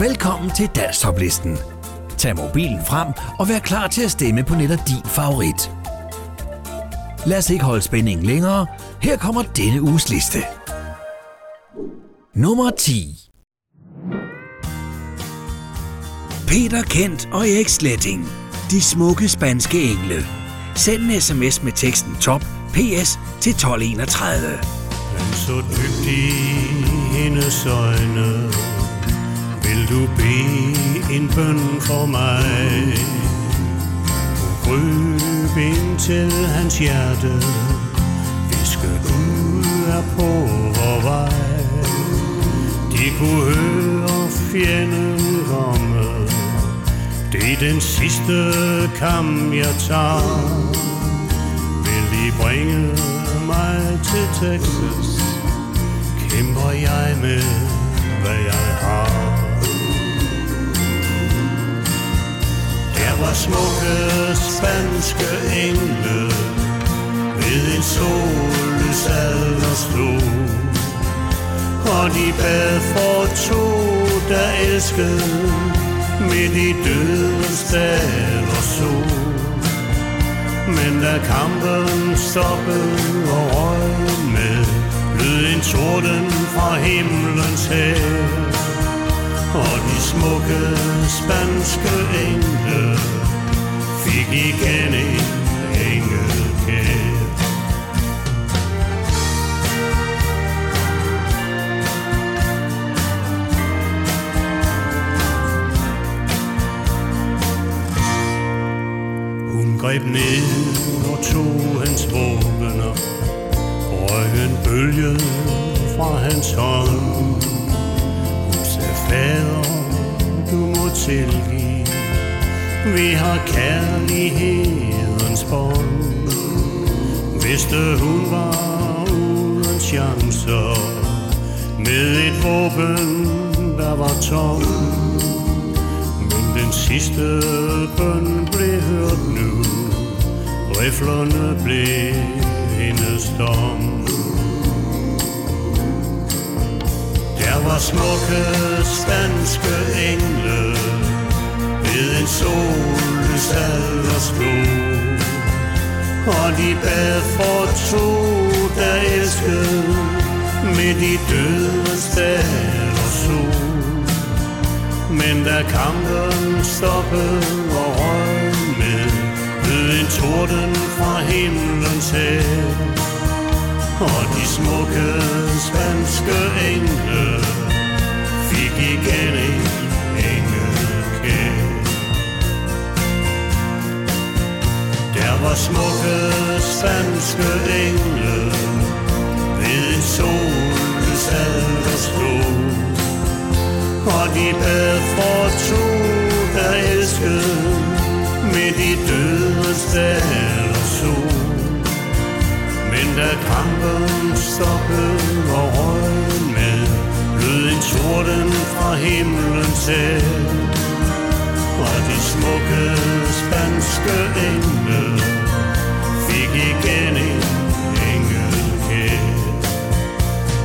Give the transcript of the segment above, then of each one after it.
Velkommen til Danstoplisten. Tag mobilen frem og vær klar til at stemme på netop din favorit. Lad os ikke holde spændingen længere. Her kommer denne uges liste. Nummer 10 Peter Kent og Erik Sletting. De smukke spanske engle. Send en sms med teksten top PS til 1231. Men så dybt i hendes øjne du bede en bøn for mig? Kryb ind til hans hjerte. Viske ud er på vor vej. De kunne høre fjenden komme. Det er den sidste kamp jeg tager. Vil I bringe mig til Texas? Kæmper jeg med hvad jeg har? Var smukke spanske engle Ved en solsalder stod Og de bad for to, der elskede Midt i dødens dal og sol. Men da kampen stoppede og røg med Lød en torden fra himlens hav og de smukke spanske engle Fik igen en engelkære Hun greb ned og tog hans våbener røg en bølge fra hans hånd fader, du må tilgive. Vi har kærlighedens bånd. Vidste hun var uden chancer Med et våben, der var tom. Men den sidste bøn blev hørt nu. Riflerne blev hendes dom Der smukke spanske engle Ved en solsalvers flod Og de bad for to, der elskede Midt i dødens dag og sol. Men da kampen stoppede og røg med Lød en torden fra himlens hav Og de smukke spanske engle Fik igen en engelkære Der var smukke spanske engle Ved en solsalvers flod Og de bad for to, der elskede Midt i dødens dal og sol Men da kampen stoppede og røg Lød en torden fra himlens hav Og de smukke spanske engle Fik igen en engelkære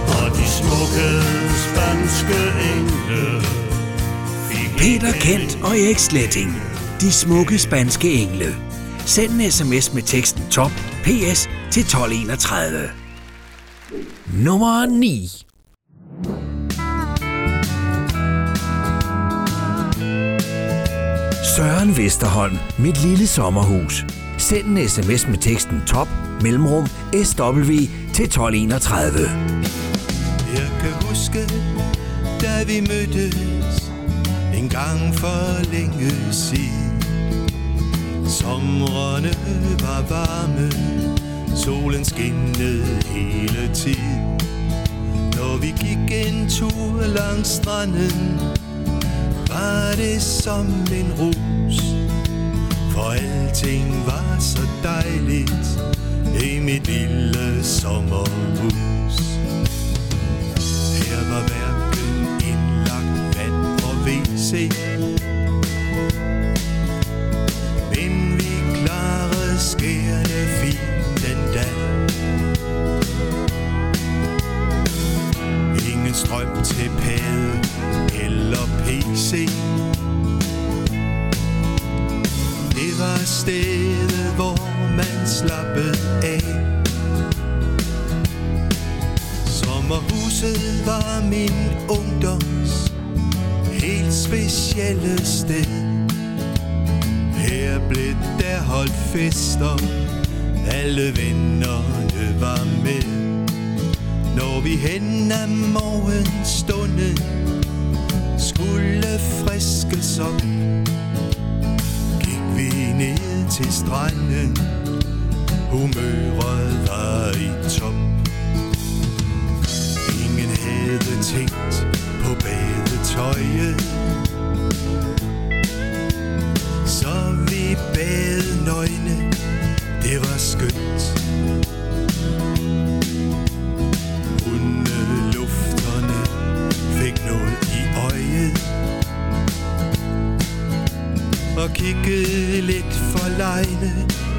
Og de smukke spanske engle Peter Kent og Erik Sletting. De smukke spanske engle. Send en sms med teksten top PS til 1231. Nummer 9 Søren Vesterholm, mit lille sommerhus. Send en sms med teksten top mellemrum SW til 1231. Jeg kan huske, da vi mødtes en gang for længe siden. Somrene var varme, solen skinnede hele tiden. Når vi gik en tur langs stranden, var det som en rus.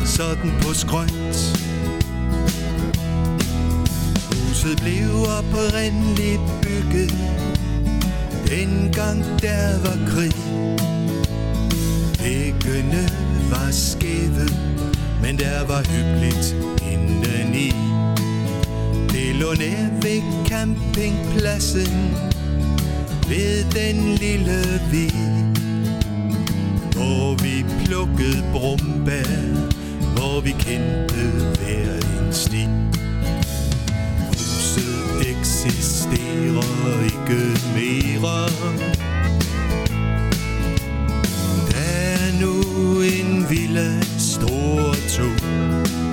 Sådan på skrønt. Huset blev oprindeligt bygget Dengang der var krig. Væggene var skæve Men der var hyggeligt indeni. Det lå nær ved campingpladsen Ved den lille vi Hvor vi plukkede brumbær vi kendte hver en sti Huset eksisterer ikke mere. Der er nu en villa stor to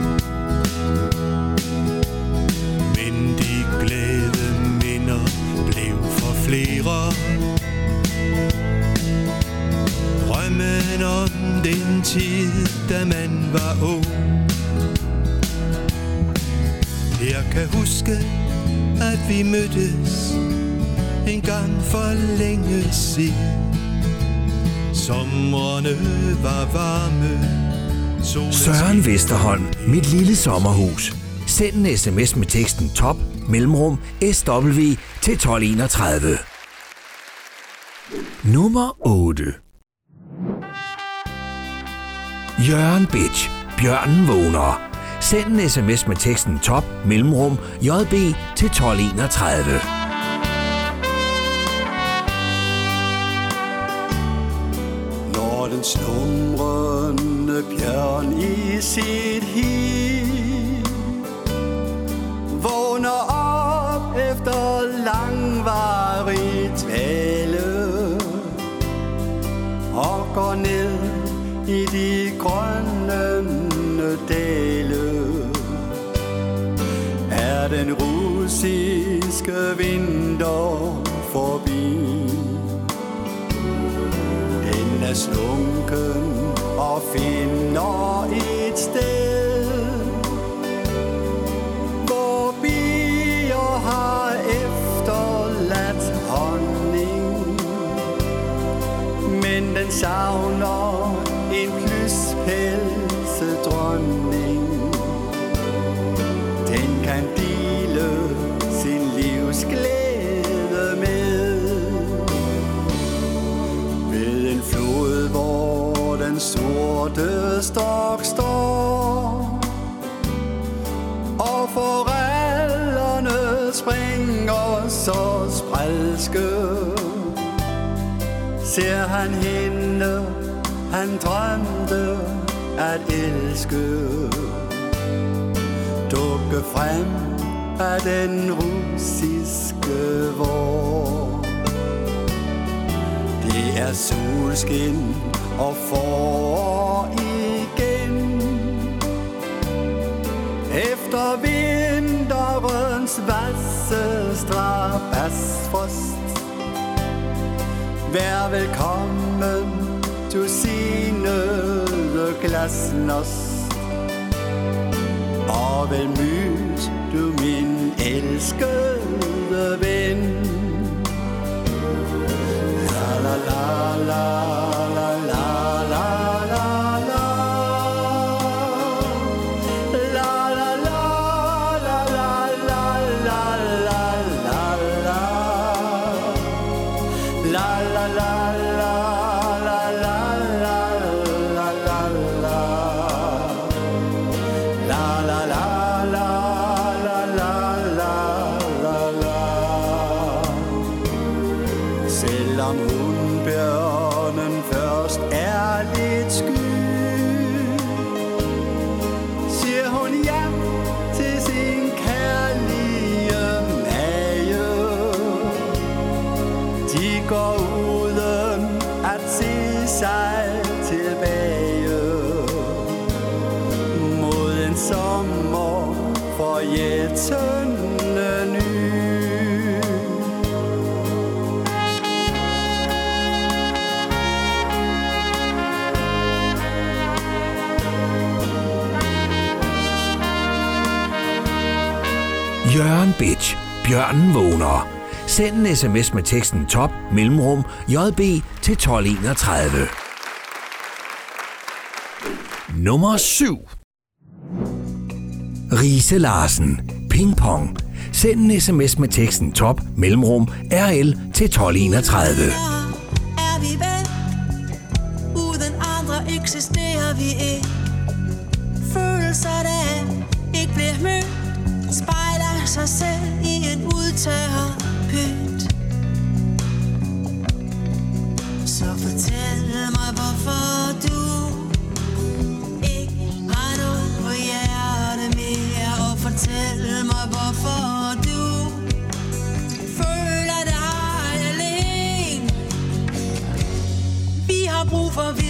tid, da man var ung Jeg kan huske, at vi mødtes en gang for længe siden Sommerne var varme solen Søren Vesterholm, mit lille sommerhus. Send en sms med teksten top mellemrum SW til 1231. Nummer 8 Jørgen Bitch, Bjørnen vågner. Send en sms med teksten top mellemrum JB til 1231. Når den slumrende bjørn i sit hi Vågner op efter langvarig tale Og går ned i de grønne dale Er den russiske vinter forbi? Den er slunken og finder et sted, hvor bier har efterladt honning. Men den savner Ser han hende, han drømte at elske. Dukke frem af den russiske vor. Det er solskin og forår igen Efter vinterens vasse strabasfrost Vær velkommen, du sinede glasnost Og vel mød du min elskede ven. La la la la la la. Bjørnen vågner. Send en sms med teksten top mellemrum JB til 1231. Nummer 7 Riese Larsen. Ping Pong. Send en sms med teksten top mellemrum RL til 1231. Vi har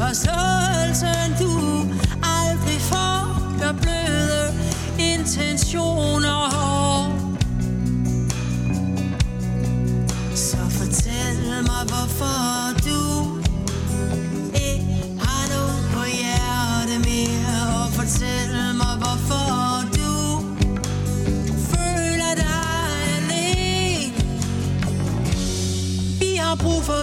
Forståelsen du aldrig får, gør bløde intentioner hård. Så fortæl mig, hvorfor du ikke har noget på hjerte mere. Og fortæl mig, hvorfor du føler dig alene. Vi har brug for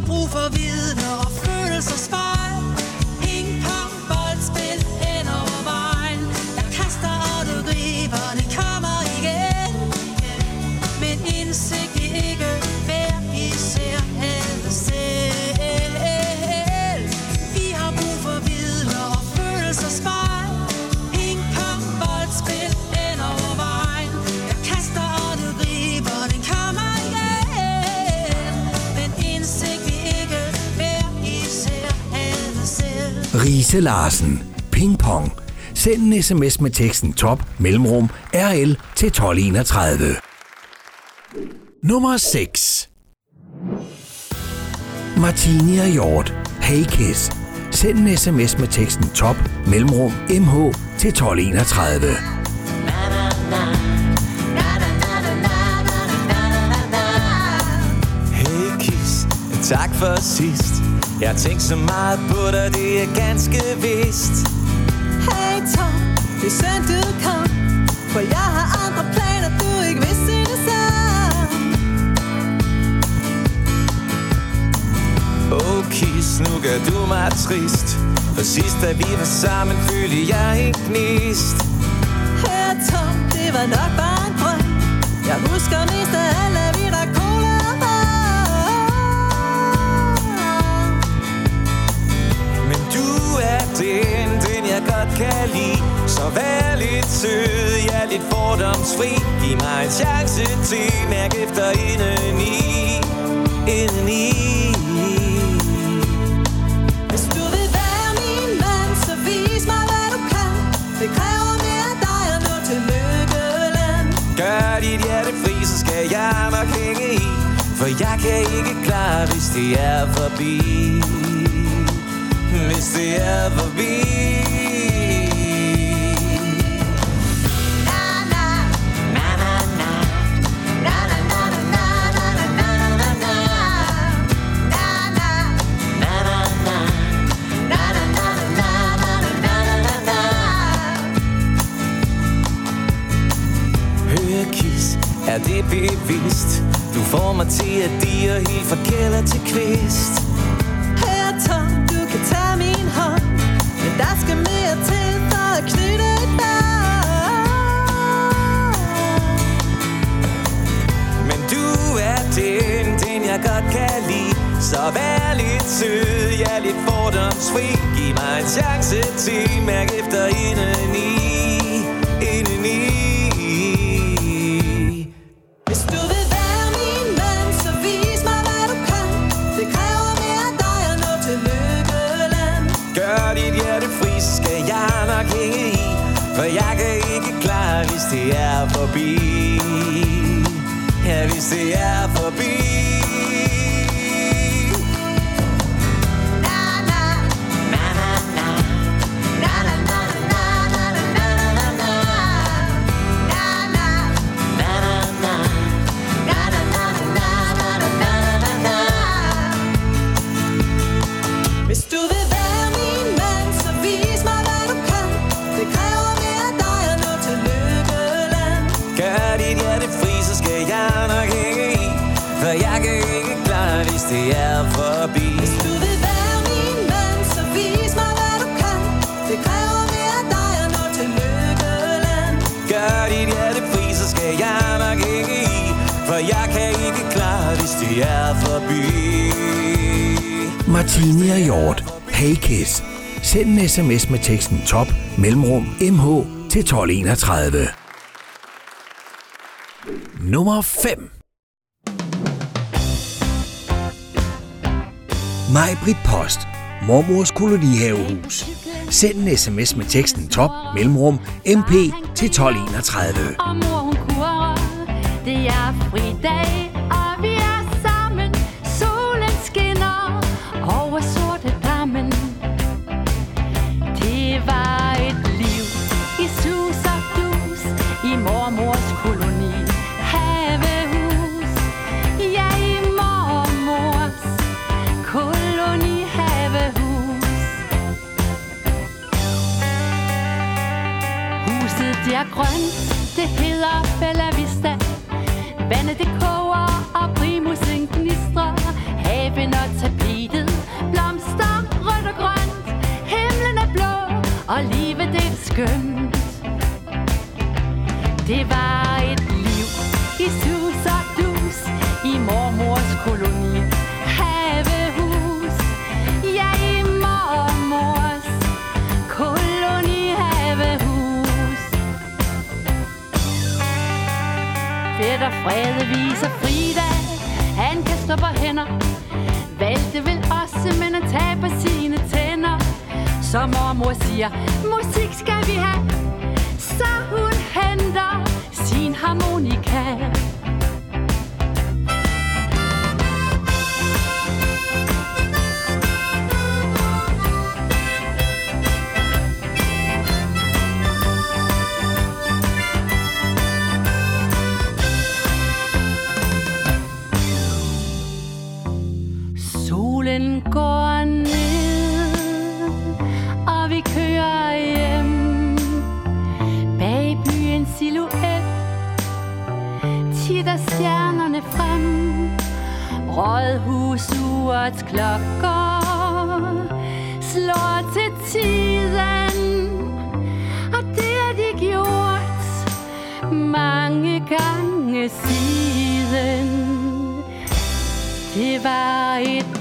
har brug for viden og følelser Riese Larsen. Ping Pong. Send en sms med teksten top mellemrum RL til 1231. Nummer 6 Martini og Hjort. Hey Kiss. Send en sms med teksten top mellemrum MH til 1231. Hey Kiss, tak for sidst jeg har tænkt så meget på dig, det er ganske vist. Hey Tom, det er synd du kom For jeg har andre planer, du ikke vidste det samme. Oh Kis, nu gør du mig trist. For sidst da vi var sammen, følte jeg en gnist. Hør Tom, det var nok bare en drøm. Jeg husker mest af alt, For jeg kan ikke klare, hvis det er forbi. Ja, hvis det er forbi. Kini og Hjort. Hey Kiss. Send en sms med teksten top mellemrum mh til 1231. Nummer 5 Majbrit Post, mormors kolonihavehus. Send en sms med teksten top mellemrum mp til 1231. Og mor, hun kurer, det er fridag. Rådhusurets klokker slår til tiden Og det har de gjort mange gange siden. Det var et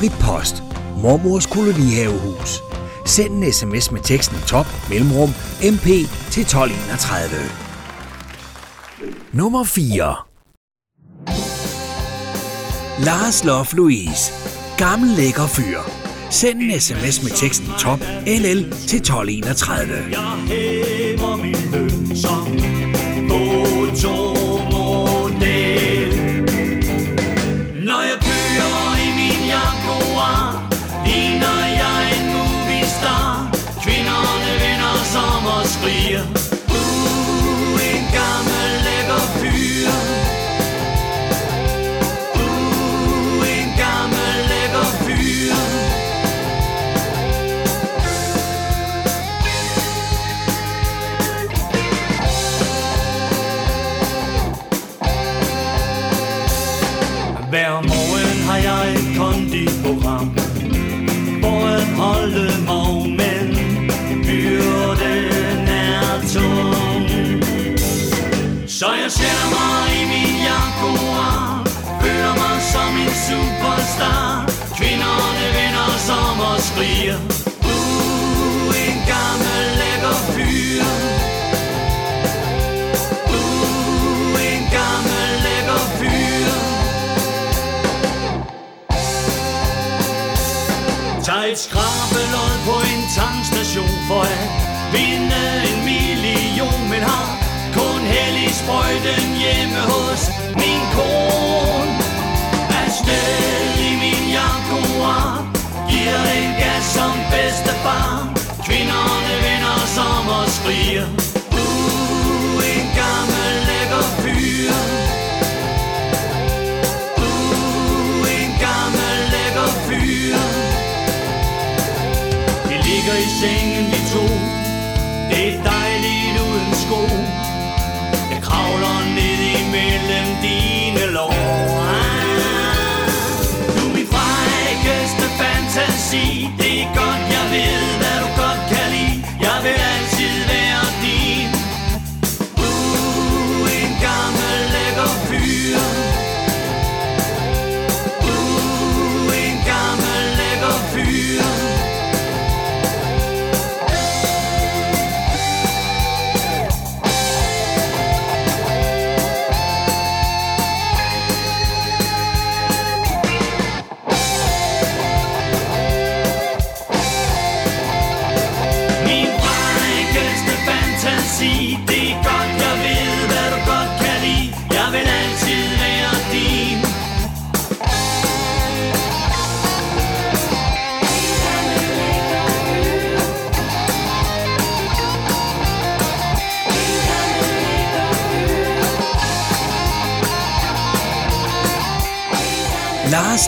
Sprit post. Mormors kolonihavehus. Send en sms med teksten top mellemrum mp til 1231. Nummer 4 Lars Lof Louise. Gammel lækker fyr. Send en sms med teksten top ll til 1231. Jeg hæver min løn, så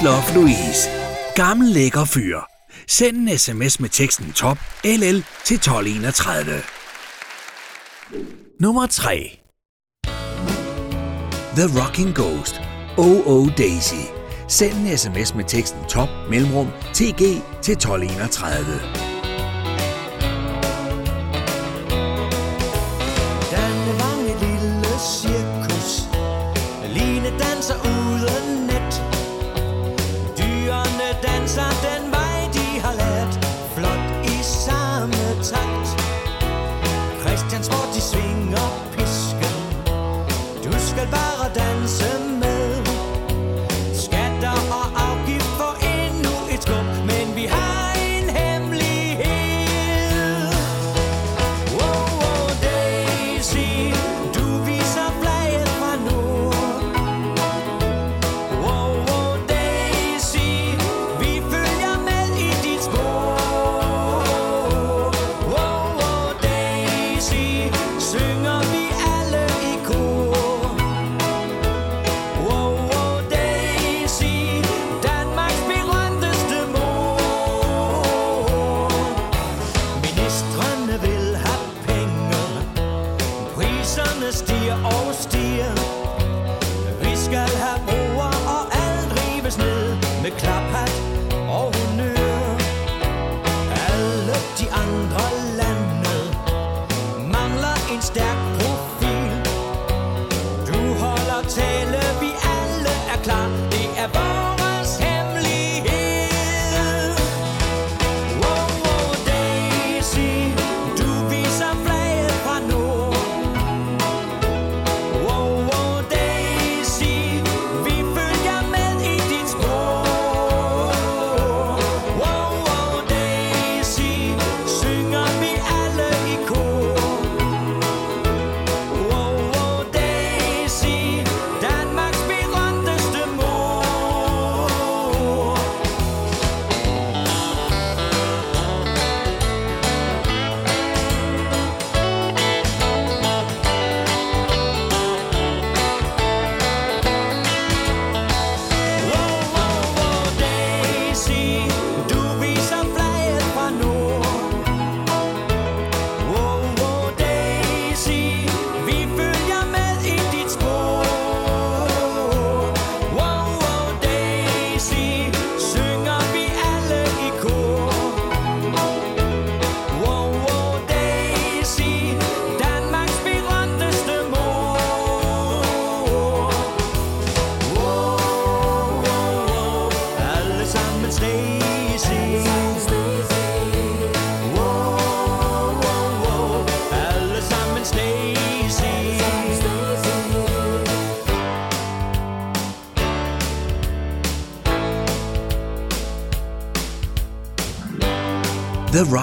Love Louise. Gammel lækker fyr. Send en sms med teksten top LL til 1231. Nummer 3. The Rocking Ghost. OO Daisy. Send en sms med teksten top mellemrum TG til 1231.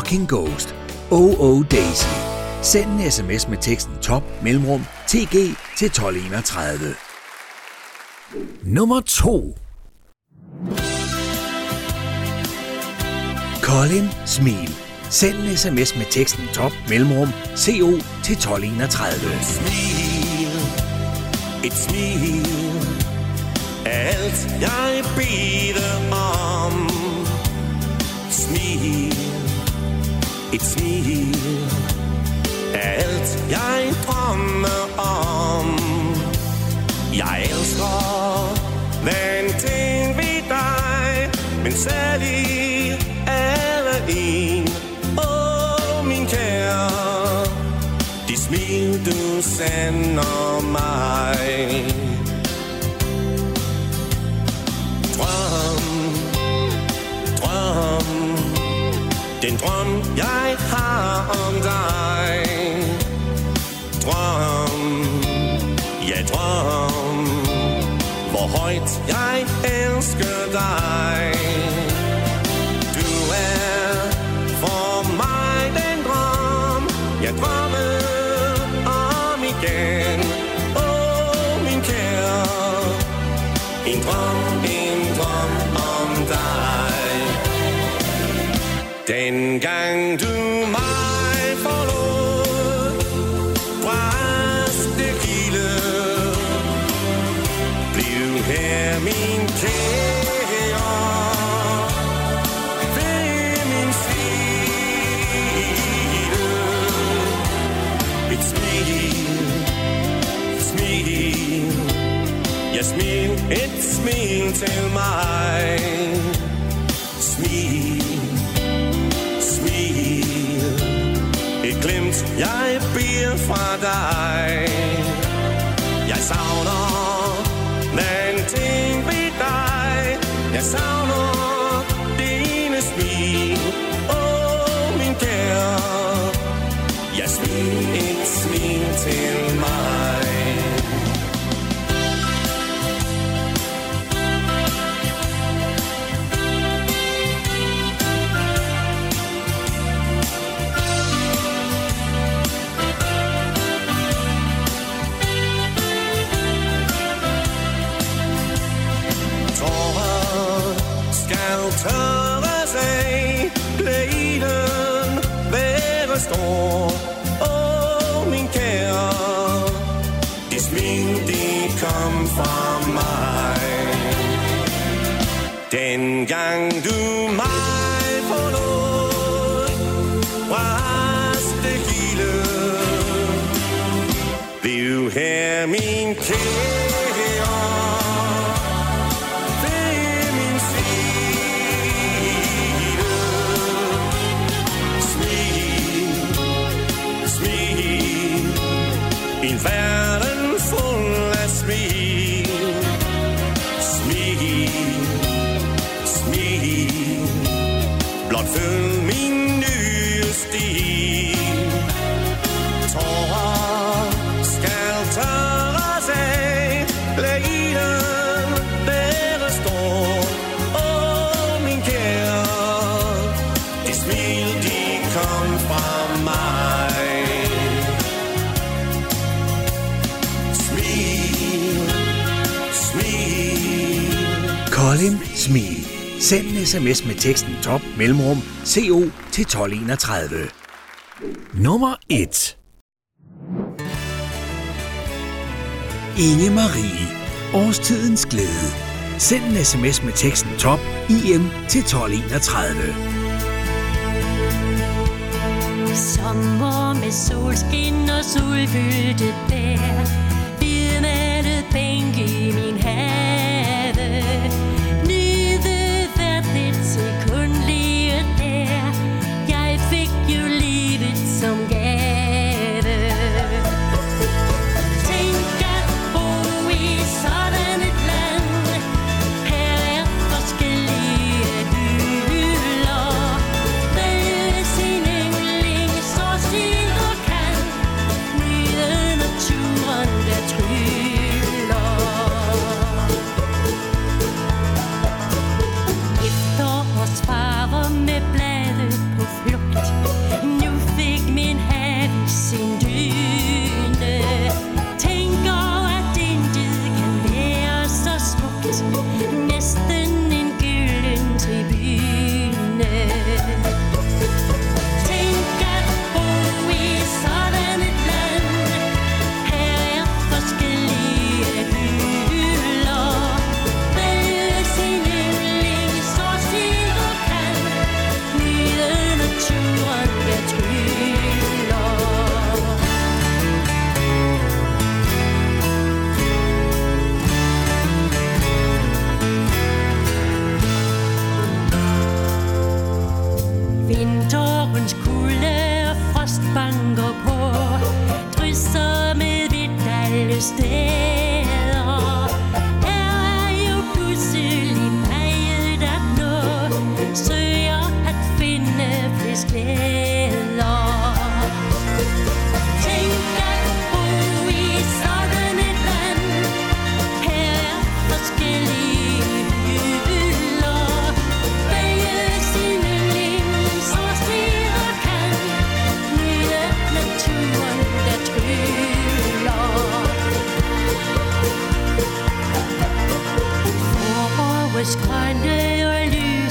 The Ghost. O.O. Daisy. Send en sms med teksten top mellemrum tg til 1231. Nummer 2. Colin Smil. Send en sms med teksten top mellemrum co til 1231. Smil, et smil alt jeg beder om. Smil, et smil er alt jeg drømmer om. Jeg elsker hver en ting ved dig, men særlig er en, åh oh, min kære, det smil du sender mig. Den drøm jeg har om dig. Drøm, ja drøm, hvor højt jeg elsker Den gang du mig forlod, brast det hele. Bliv her, min kære, ved min side. Et smil, et smil, ja smil, et smil glimt, jeg bliver fra dig. Jeg savner hver ting ved dig. Jeg savner dine smil. Åh, oh, min kære. Jeg smil et smil til mig. Gang du mig forlod Brast det hele. Min kære sms med teksten top mellemrum co til 1231. Nummer 1. Inge Marie. Årstidens glæde. Send en sms med teksten top im til 1231. Sommer med solskin og solfyldte bær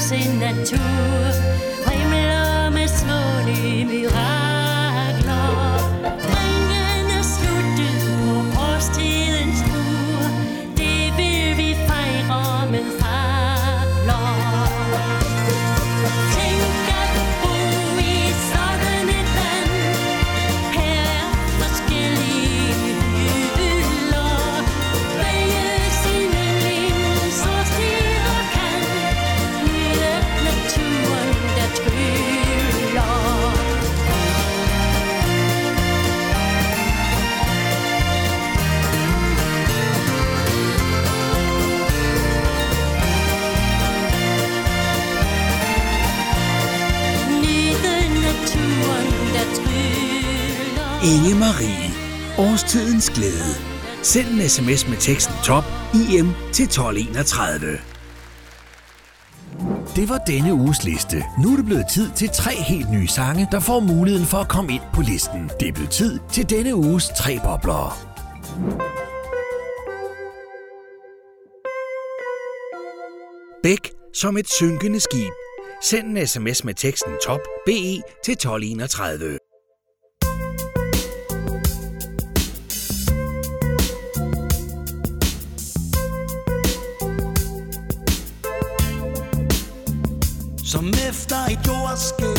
sin natur. Rimler med små nye mirakler Inge Marie. Årstidens glæde. Send en sms med teksten top IM til 1231. Det var denne uges liste. Nu er det blevet tid til tre helt nye sange, der får muligheden for at komme ind på listen. Det er blevet tid til denne uges tre boblere. Bæk som et synkende skib. Send en sms med teksten top BE til 1231. Som efter et jordskælv Står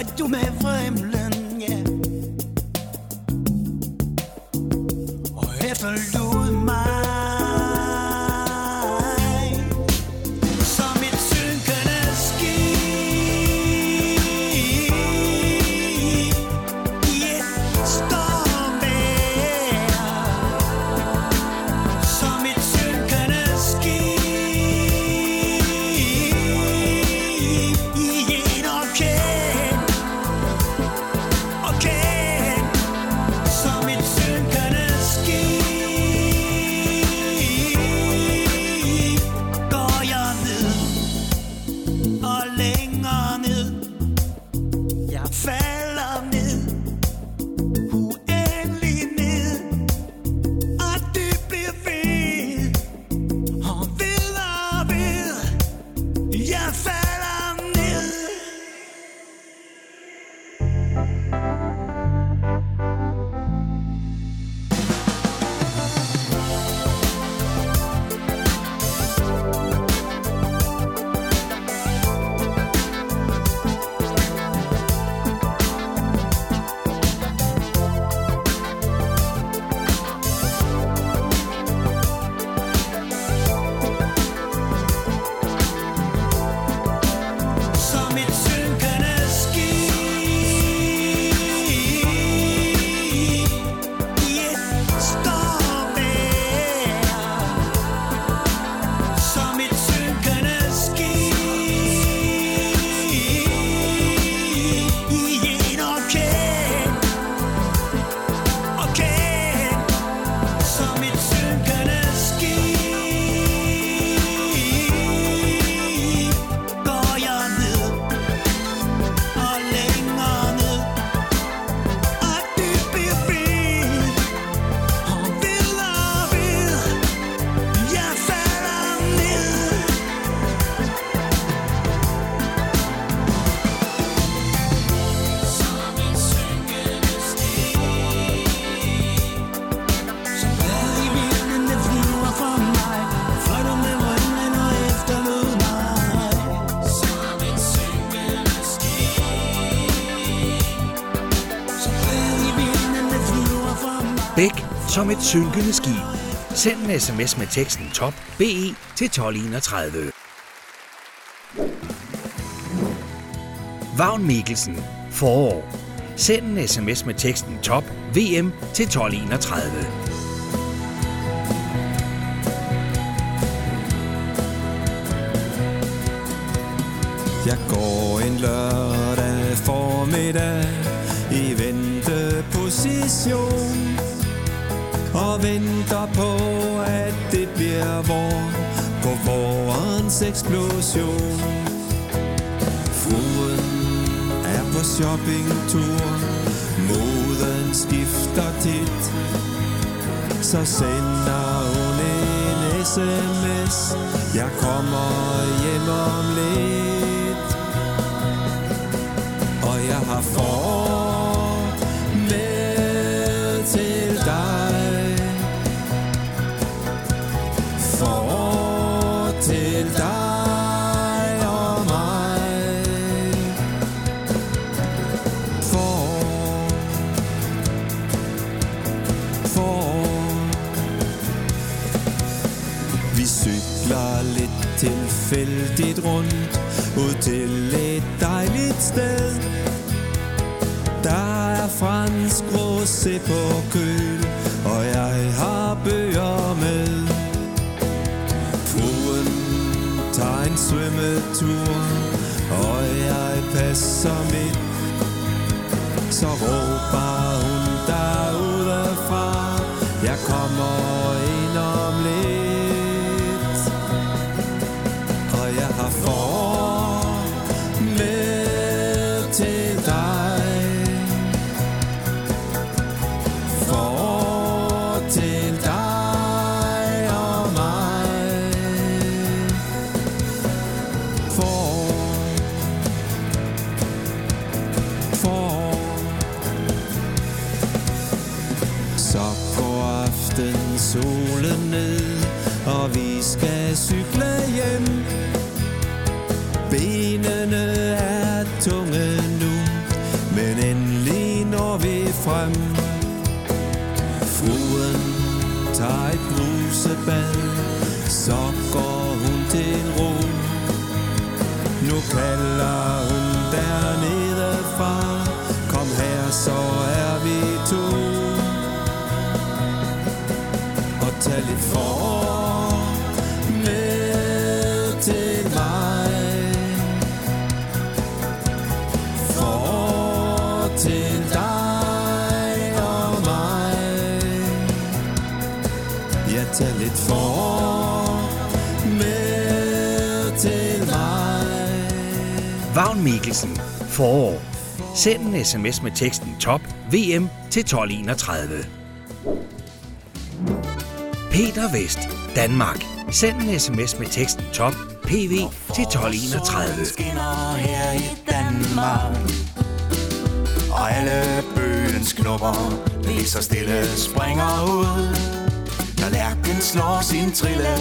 Fløj du med vrimlen, ja Yeah. Og efterlod mig som et synkende skib. Send en sms med teksten top BE til 1231. Vagn Mikkelsen. Forår. Send en sms med teksten top VM til 1231. Jeg går venter på, at det bliver vor på vorens eksplosion. Fruen er på shoppingtur, moden skifter tit, så sender hun en sms, jeg kommer hjem om lidt. Tilfældigt rundt ud til et dejligt sted. Der er fransk rosé på køl, og jeg har bøger med. Fruen tager en svømmetur, og jeg passer mit. Så råber hun Send en sms med teksten top VM til 1231. Peter Vest. Danmark. Send en sms med teksten top PV til 1231. skinner her i Danmark Og alle bøgens knopper lige så stille springer ud Når lærken slår sin trille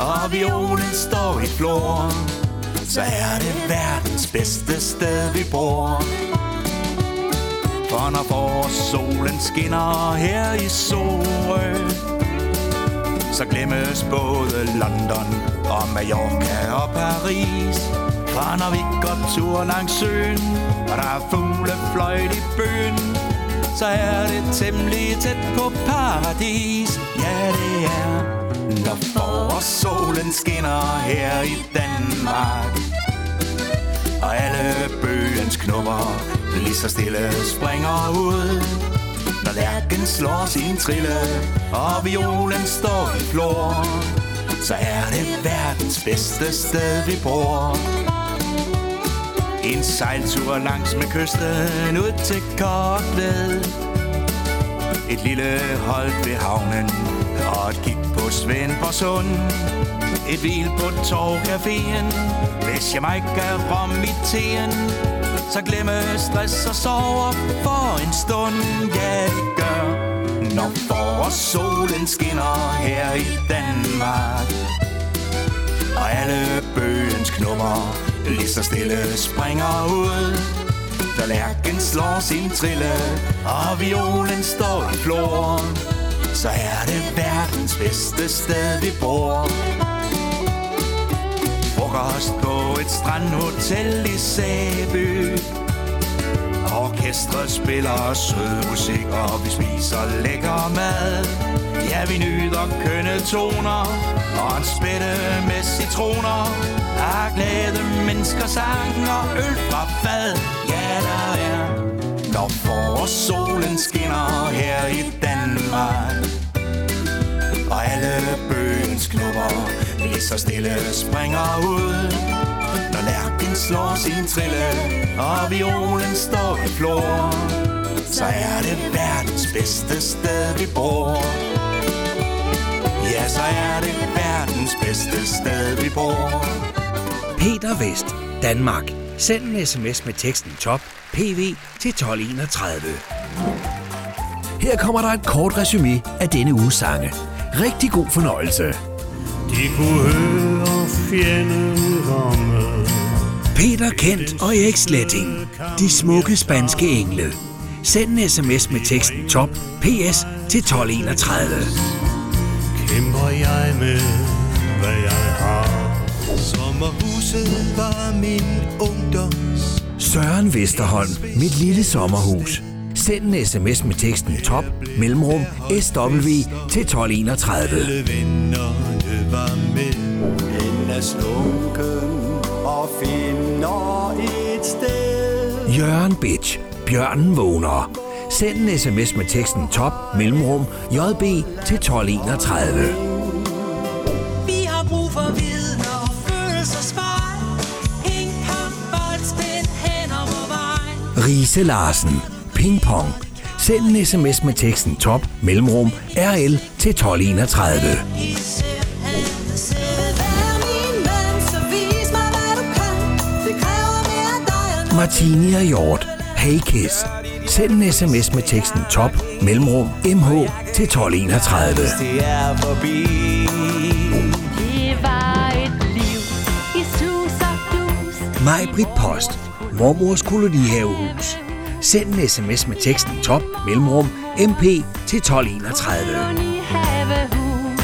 Og violen står i flor Så er det verdens bedste sted vi bor for når forårssolen skinner her i Sorø så glemmes både London og Mallorca og Paris. For når vi går tur langs søen, og der er fuglefløjt i bøen, så er det temmelig tæt på paradis. Ja, det er, når forårssolen skinner her i Danmark. Og alle bøgens knopper lige så stille springer ud. Når lærken slår sin trille, og violen står i flor, så er det verdens bedste sted, vi bor. En sejltur langs med kysten ud til Kortved. Et lille hold ved havnen, og et kig på Svendborg Sund. Et hvil på Torvcaféen, hvis Jamaica rom i teen. Så glemme stress og sover for en stund, ja det gør Når forårssolen skinner her i Danmark Og alle bøgens knummer lige så stille springer ud Da lærken slår sin trille Og violen står i flor så er det verdens bedste sted, vi bor. Frokost på et strandhotel i Sæby. Orkestret spiller sød musik, og vi spiser lækker mad. Ja, vi nyder kønne toner og en spætte med citroner. Af glade mennesker sang og øl fra fad. Ja, der er, når forårssolen skinner her i Danmark. Og alle bøgens knopper så stille springer ud. Når lærken slår sin trille, og violen står i flor, så er det verdens bedste sted, vi bor. Ja, så er det verdens bedste sted, vi bor. Peter Vest, Danmark. Send en sms med teksten top PV til 1231. Her kommer der et kort resume af denne uges sange. Rigtig god fornøjelse. De kunne høre fjenden komme. Peter Kent og Erik Sletting. De smukke spanske engle. Send en sms med teksten top PS til 1231. Kæmper jeg med, hvad jeg har. Sommerhuset var min ungdoms Søren Vesterholm, mit lille sommerhus. Send en sms med teksten top mellemrum SW til 1231. Var med Den er slunken og finder et sted. Jørgen Bitch, Bjørnen vågner. Send en sms med teksten top mellemrum JB til 1231. Vi har brug for vidner og følelsesspejl. Ping-pong, boldspil hen over vejen. Riese Larsen, Ping Pong. Send en sms med teksten top mellemrum RL til 1231. Martini og Hjort, Hey Kiss. Send en sms med teksten top mellemrum MH til 1231. Det er forbi Det var et liv i sus og dus. Maj Britt Post, mormors kolonihavehus. Send en sms med teksten top mellemrum MP til 1231. Kolonihavehus.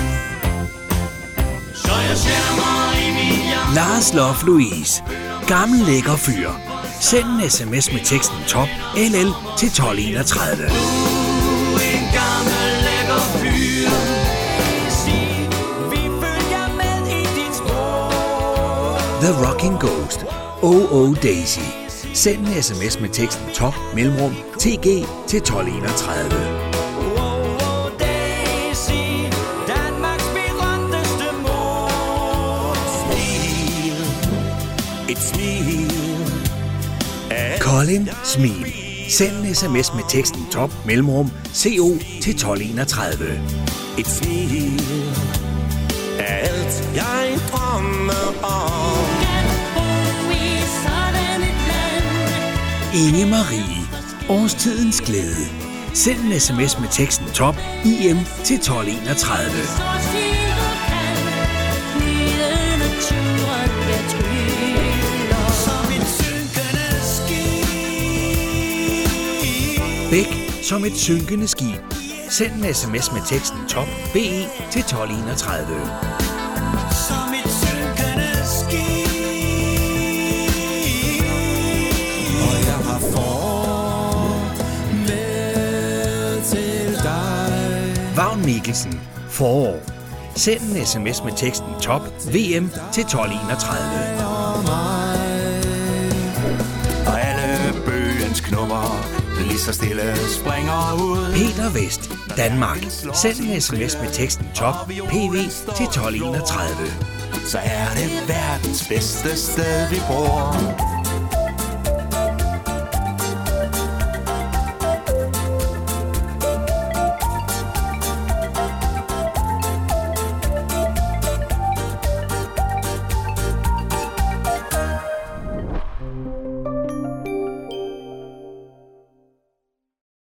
Så jeg sætter mig i min jakke. Lars Love Louise, gammel lækker fyr. Send en sms med teksten top LL til 1231. Du en gammel lækker fyr. The Rocking Ghost, OO Daisy. Send en sms med teksten top mellemrum TG til 1231. Colin Smil. Send en sms med teksten top mellemrum CO til 1231. Et smil er alt, jeg drømmer om. Inge Marie. Årstidens glæde. Send en sms med teksten top IM til 1231. som et synkende skib. Send en sms med teksten top BE til 1231. Som et synkende skib Og jeg har med til dig Vagn Mikkelsen. Forår. Send en sms med teksten top VM til 1231. så stille springer ud. Peter Vest, Danmark. Send en sms med teksten top PV til 1231. Så er det verdens bedste sted, vi bor.